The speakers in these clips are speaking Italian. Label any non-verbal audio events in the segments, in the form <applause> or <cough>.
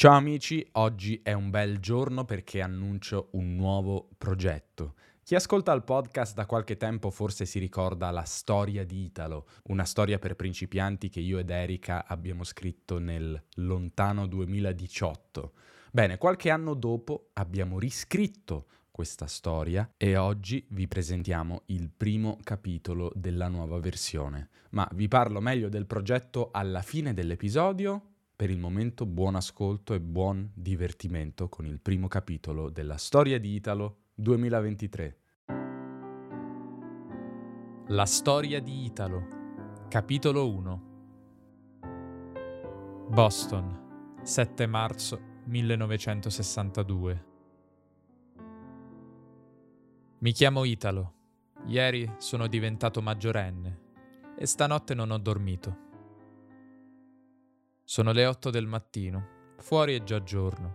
Ciao amici, oggi è un bel giorno perché annuncio un nuovo progetto. Chi ascolta il podcast da qualche tempo forse si ricorda la storia di Italo, una storia per principianti che io ed Erika abbiamo scritto nel lontano 2018. Bene, qualche anno dopo abbiamo riscritto questa storia e oggi vi presentiamo il primo capitolo della nuova versione. Ma vi parlo meglio del progetto alla fine dell'episodio per il momento buon ascolto e buon divertimento con il primo capitolo della storia di Italo 2023. La storia di Italo, capitolo 1. Boston, 7 marzo 1962. Mi chiamo Italo. Ieri sono diventato maggiorenne e stanotte non ho dormito. Sono le 8 del mattino, fuori è già giorno.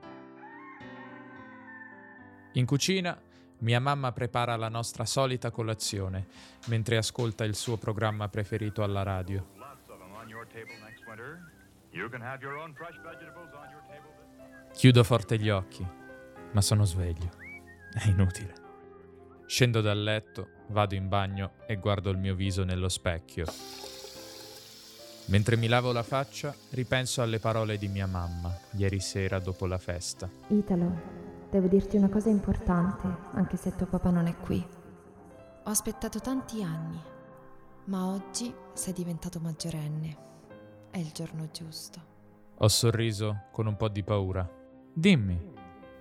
In cucina mia mamma prepara la nostra solita colazione mentre ascolta il suo programma preferito alla radio. Chiudo forte gli occhi, ma sono sveglio. È inutile. Scendo dal letto, vado in bagno e guardo il mio viso nello specchio. Mentre mi lavo la faccia, ripenso alle parole di mia mamma ieri sera dopo la festa. Italo, devo dirti una cosa importante, anche se tuo papà non è qui. Ho aspettato tanti anni, ma oggi sei diventato maggiorenne. È il giorno giusto. Ho sorriso con un po' di paura. Dimmi.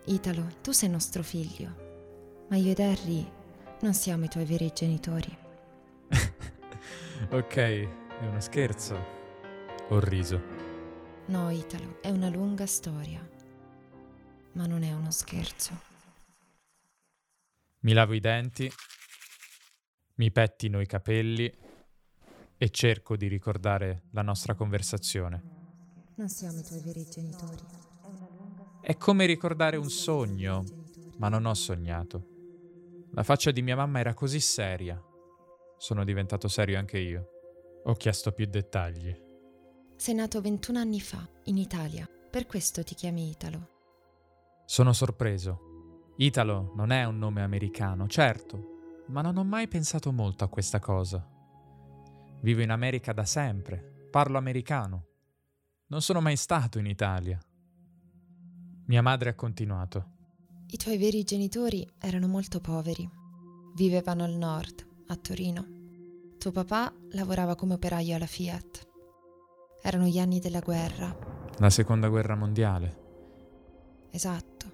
Italo, tu sei nostro figlio, ma io ed Harry non siamo i tuoi veri genitori. <laughs> ok, è uno scherzo. Ho riso. No, Italo, è una lunga storia, ma non è uno scherzo. Mi lavo i denti, mi pettino i capelli e cerco di ricordare la nostra conversazione. Non siamo i tuoi veri genitori. È come ricordare un sogno, ma non ho sognato. La faccia di mia mamma era così seria. Sono diventato serio anche io. Ho chiesto più dettagli. Sei nato 21 anni fa, in Italia. Per questo ti chiami Italo. Sono sorpreso. Italo non è un nome americano, certo, ma non ho mai pensato molto a questa cosa. Vivo in America da sempre, parlo americano. Non sono mai stato in Italia. Mia madre ha continuato. I tuoi veri genitori erano molto poveri. Vivevano al nord, a Torino. Tuo papà lavorava come operaio alla Fiat. Erano gli anni della guerra. La seconda guerra mondiale. Esatto.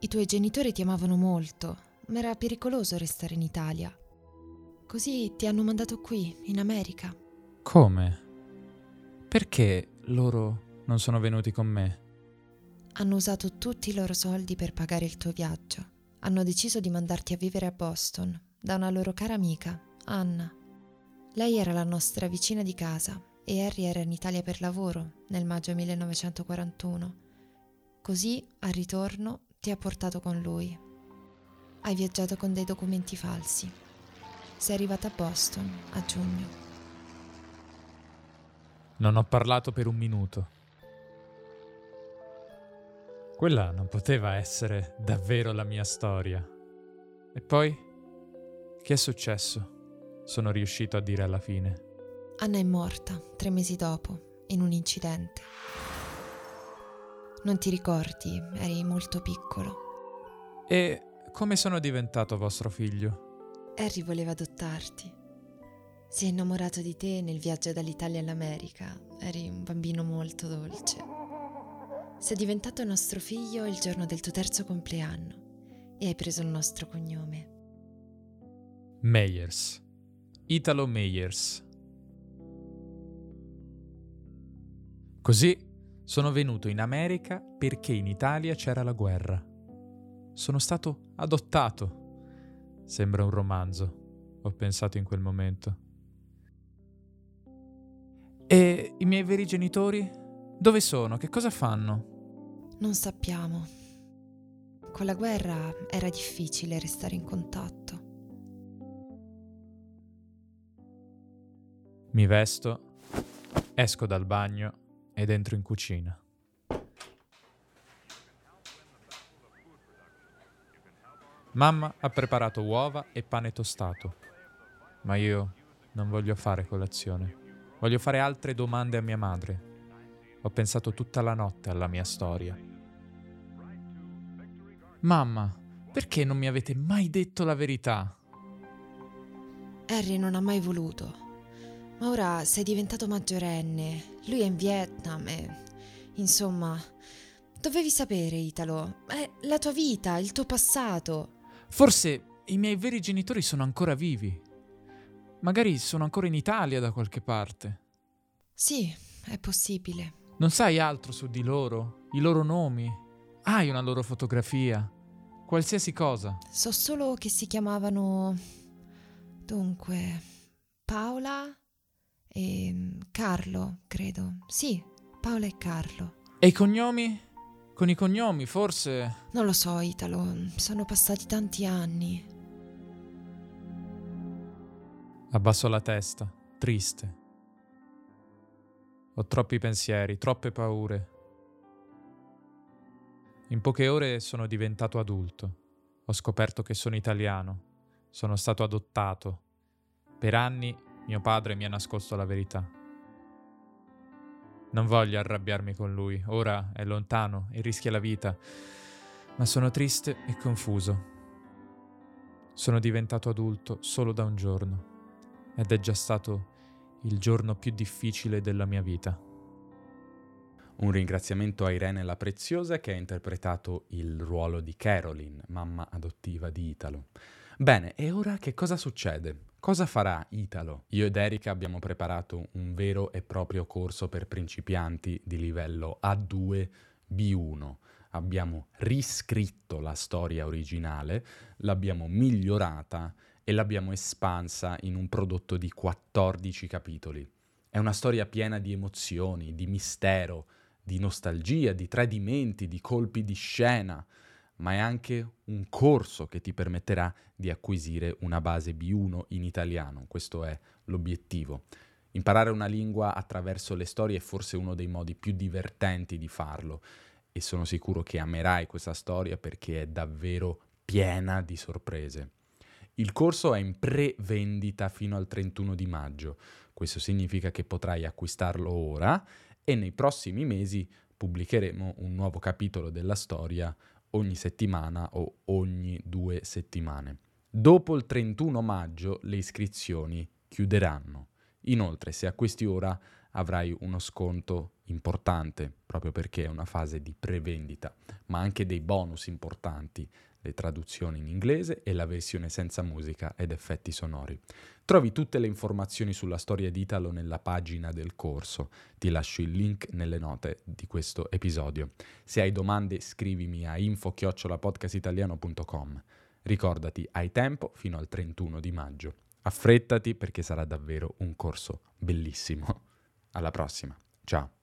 I tuoi genitori ti amavano molto, ma era pericoloso restare in Italia. Così ti hanno mandato qui, in America. Come? Perché loro non sono venuti con me? Hanno usato tutti i loro soldi per pagare il tuo viaggio. Hanno deciso di mandarti a vivere a Boston da una loro cara amica, Anna. Lei era la nostra vicina di casa e Harry era in Italia per lavoro nel maggio 1941. Così, al ritorno, ti ha portato con lui. Hai viaggiato con dei documenti falsi. Sei arrivata a Boston a giugno. Non ho parlato per un minuto. Quella non poteva essere davvero la mia storia. E poi? Che è successo? Sono riuscito a dire alla fine. Anna è morta tre mesi dopo, in un incidente. Non ti ricordi, eri molto piccolo. E come sono diventato vostro figlio? Harry voleva adottarti. Si è innamorato di te nel viaggio dall'Italia all'America. Eri un bambino molto dolce. Sei diventato nostro figlio il giorno del tuo terzo compleanno e hai preso il nostro cognome. Meyers. Italo Meyers. Così sono venuto in America perché in Italia c'era la guerra. Sono stato adottato. Sembra un romanzo, ho pensato in quel momento. E i miei veri genitori? Dove sono? Che cosa fanno? Non sappiamo. Con la guerra era difficile restare in contatto. Mi vesto, esco dal bagno ed entro in cucina. Mamma ha preparato uova e pane tostato, ma io non voglio fare colazione. Voglio fare altre domande a mia madre. Ho pensato tutta la notte alla mia storia. Mamma, perché non mi avete mai detto la verità? Harry non ha mai voluto. Ma ora sei diventato maggiorenne, lui è in Vietnam e... Insomma, dovevi sapere, Italo. È la tua vita, il tuo passato. Forse i miei veri genitori sono ancora vivi. Magari sono ancora in Italia da qualche parte. Sì, è possibile. Non sai altro su di loro? I loro nomi? Hai una loro fotografia? Qualsiasi cosa. So solo che si chiamavano... Dunque... Paola e Carlo, credo. Sì, Paola e Carlo. E i cognomi? Con i cognomi, forse... Non lo so, Italo. Sono passati tanti anni. Abbasso la testa, triste. Ho troppi pensieri, troppe paure. In poche ore sono diventato adulto. Ho scoperto che sono italiano. Sono stato adottato. Per anni mio padre mi ha nascosto la verità. Non voglio arrabbiarmi con lui, ora è lontano e rischia la vita, ma sono triste e confuso. Sono diventato adulto solo da un giorno ed è già stato il giorno più difficile della mia vita. Un ringraziamento a Irene La Preziosa che ha interpretato il ruolo di Caroline, mamma adottiva di Italo. Bene, e ora che cosa succede? Cosa farà Italo? Io ed Erika abbiamo preparato un vero e proprio corso per principianti di livello A2 B1. Abbiamo riscritto la storia originale, l'abbiamo migliorata e l'abbiamo espansa in un prodotto di 14 capitoli. È una storia piena di emozioni, di mistero, di nostalgia, di tradimenti, di colpi di scena, ma è anche un corso che ti permetterà di acquisire una base B1 in italiano. Questo è l'obiettivo. Imparare una lingua attraverso le storie è forse uno dei modi più divertenti di farlo e sono sicuro che amerai questa storia perché è davvero piena di sorprese. Il corso è in pre-vendita fino al 31 di maggio. Questo significa che potrai acquistarlo ora e nei prossimi mesi pubblicheremo un nuovo capitolo della storia ogni settimana o ogni due settimane. Dopo il 31 maggio le iscrizioni chiuderanno. Inoltre, se acquisti ora avrai uno sconto importante, proprio perché è una fase di prevendita, ma anche dei bonus importanti, le traduzioni in inglese e la versione senza musica ed effetti sonori. Trovi tutte le informazioni sulla storia di Italo nella pagina del corso. Ti lascio il link nelle note di questo episodio. Se hai domande scrivimi a info-podcastitaliano.com. Ricordati, hai tempo fino al 31 di maggio. Affrettati perché sarà davvero un corso bellissimo. Alla prossima. Ciao.